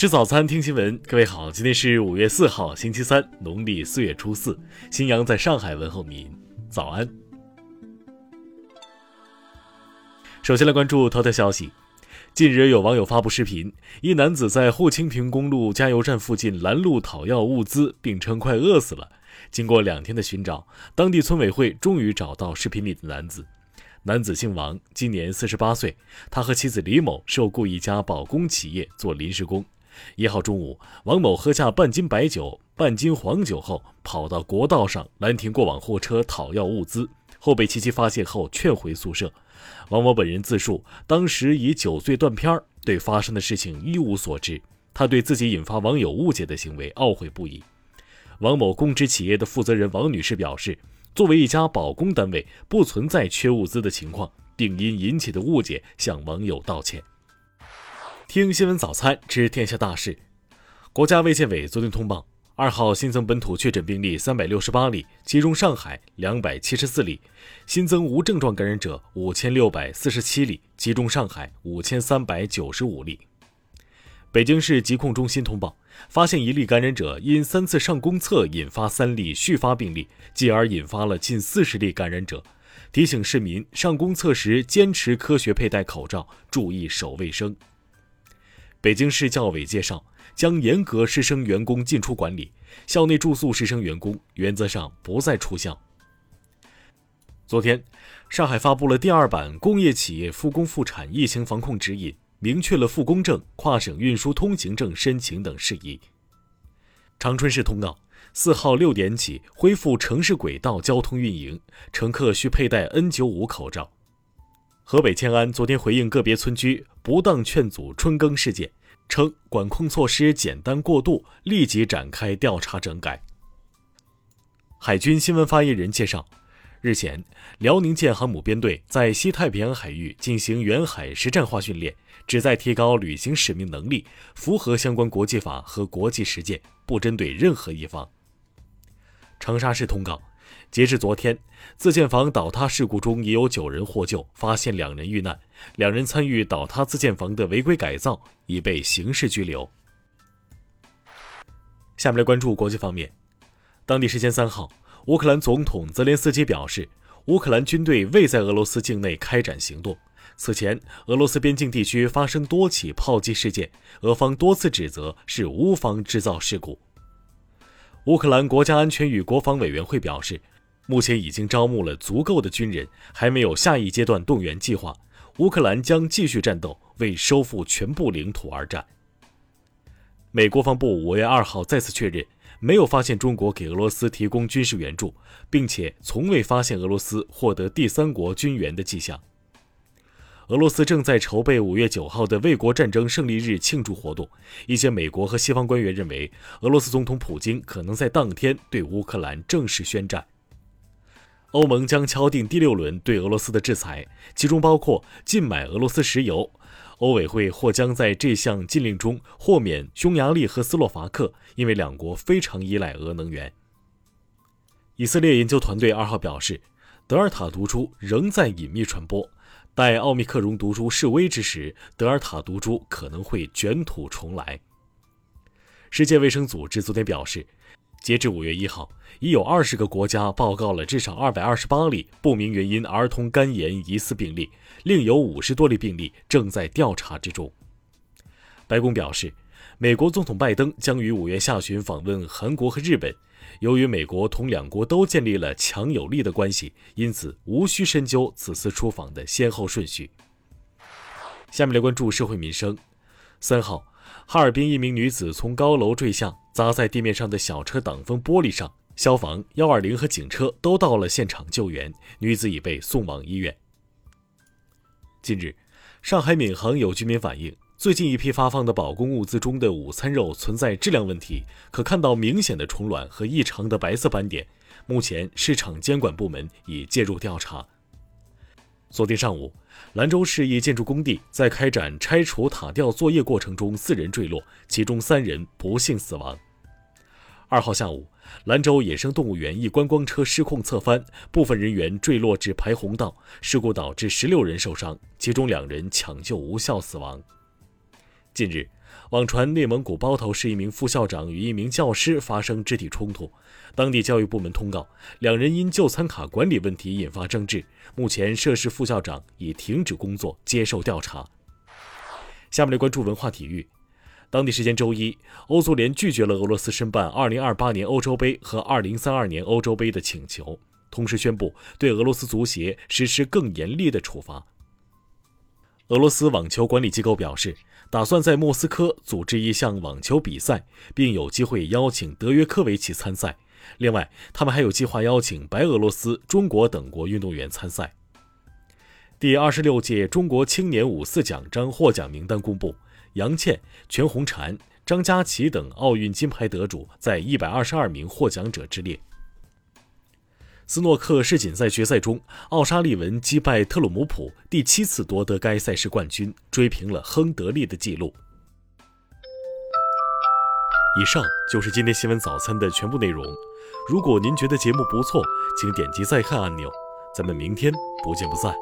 吃早餐，听新闻。各位好，今天是五月四号，星期三，农历四月初四。新阳在上海问候您，早安。首先来关注头条消息。近日，有网友发布视频，一男子在沪青平公路加油站附近拦路讨要物资，并称快饿死了。经过两天的寻找，当地村委会终于找到视频里的男子。男子姓王，今年四十八岁，他和妻子李某受雇一家保工企业做临时工。一号中午，王某喝下半斤白酒、半斤黄酒后，跑到国道上拦停过往货车讨要物资，后被妻妻发现后劝回宿舍。王某本人自述，当时已酒醉断片儿，对发生的事情一无所知。他对自己引发网友误解的行为懊悔不已。王某供职企业的负责人王女士表示，作为一家保工单位，不存在缺物资的情况，并因引起的误解向网友道歉。听新闻早餐知天下大事。国家卫健委昨天通报，二号新增本土确诊病例三百六十八例，其中上海两百七十四例；新增无症状感染者五千六百四十七例，其中上海五千三百九十五例。北京市疾控中心通报，发现一例感染者因三次上公厕引发三例续发病例，继而引发了近四十例感染者。提醒市民上公厕时坚持科学佩戴口罩，注意手卫生。北京市教委介绍，将严格师生员工进出管理，校内住宿师生员工原则上不再出校。昨天，上海发布了第二版工业企业复工复产疫情防控指引，明确了复工证、跨省运输通行证申请等事宜。长春市通告，四号六点起恢复城市轨道交通运营，乘客需佩戴 N95 口罩。河北迁安昨天回应个别村居不当劝阻春耕事件，称管控措施简单过度，立即展开调查整改。海军新闻发言人介绍，日前，辽宁舰航母编队在西太平洋海域进行远海实战化训练，旨在提高履行使命能力，符合相关国际法和国际实践，不针对任何一方。长沙市通告。截至昨天，自建房倒塌事故中已有九人获救，发现两人遇难，两人参与倒塌自建房的违规改造，已被刑事拘留。下面来关注国际方面，当地时间三号，乌克兰总统泽连斯基表示，乌克兰军队未在俄罗斯境内开展行动。此前，俄罗斯边境地区发生多起炮击事件，俄方多次指责是乌方制造事故。乌克兰国家安全与国防委员会表示。目前已经招募了足够的军人，还没有下一阶段动员计划。乌克兰将继续战斗，为收复全部领土而战。美国防部五月二号再次确认，没有发现中国给俄罗斯提供军事援助，并且从未发现俄罗斯获得第三国军援的迹象。俄罗斯正在筹备五月九号的卫国战争胜利日庆祝活动。一些美国和西方官员认为，俄罗斯总统普京可能在当天对乌克兰正式宣战。欧盟将敲定第六轮对俄罗斯的制裁，其中包括禁买俄罗斯石油。欧委会或将在这项禁令中豁免匈牙利和斯洛伐克，因为两国非常依赖俄能源。以色列研究团队二号表示，德尔塔毒株仍在隐秘传播，在奥密克戎毒株示威之时，德尔塔毒株可能会卷土重来。世界卫生组织昨天表示。截至五月一号，已有二十个国家报告了至少二百二十八例不明原因儿童肝炎疑似病例，另有五十多例病例正在调查之中。白宫表示，美国总统拜登将于五月下旬访问韩国和日本。由于美国同两国都建立了强有力的关系，因此无需深究此次出访的先后顺序。下面来关注社会民生。三号。哈尔滨一名女子从高楼坠下，砸在地面上的小车挡风玻璃上。消防、幺二零和警车都到了现场救援，女子已被送往医院。近日，上海闵行有居民反映，最近一批发放的保供物资中的午餐肉存在质量问题，可看到明显的虫卵和异常的白色斑点。目前，市场监管部门已介入调查。昨天上午，兰州市一建筑工地在开展拆除塔吊作业过程中，四人坠落，其中三人不幸死亡。二号下午，兰州野生动物园一观光车失控侧翻，部分人员坠落至排洪道，事故导致十六人受伤，其中两人抢救无效死亡。近日，网传内蒙古包头市一名副校长与一名教师发生肢体冲突，当地教育部门通告，两人因就餐卡管理问题引发争执，目前涉事副校长已停止工作，接受调查。下面来关注文化体育。当地时间周一，欧足联拒绝了俄罗斯申办2028年欧洲杯和2032年欧洲杯的请求，同时宣布对俄罗斯足协实施更严厉的处罚。俄罗斯网球管理机构表示，打算在莫斯科组织一项网球比赛，并有机会邀请德约科维奇参赛。另外，他们还有计划邀请白俄罗斯、中国等国运动员参赛。第二十六届中国青年五四奖章获奖名单公布，杨倩、全红婵、张家齐等奥运金牌得主在一百二十二名获奖者之列。斯诺克世锦赛决赛中，奥沙利文击败特鲁姆普，第七次夺得该赛事冠军，追平了亨德利的纪录。以上就是今天新闻早餐的全部内容。如果您觉得节目不错，请点击再看按钮。咱们明天不见不散。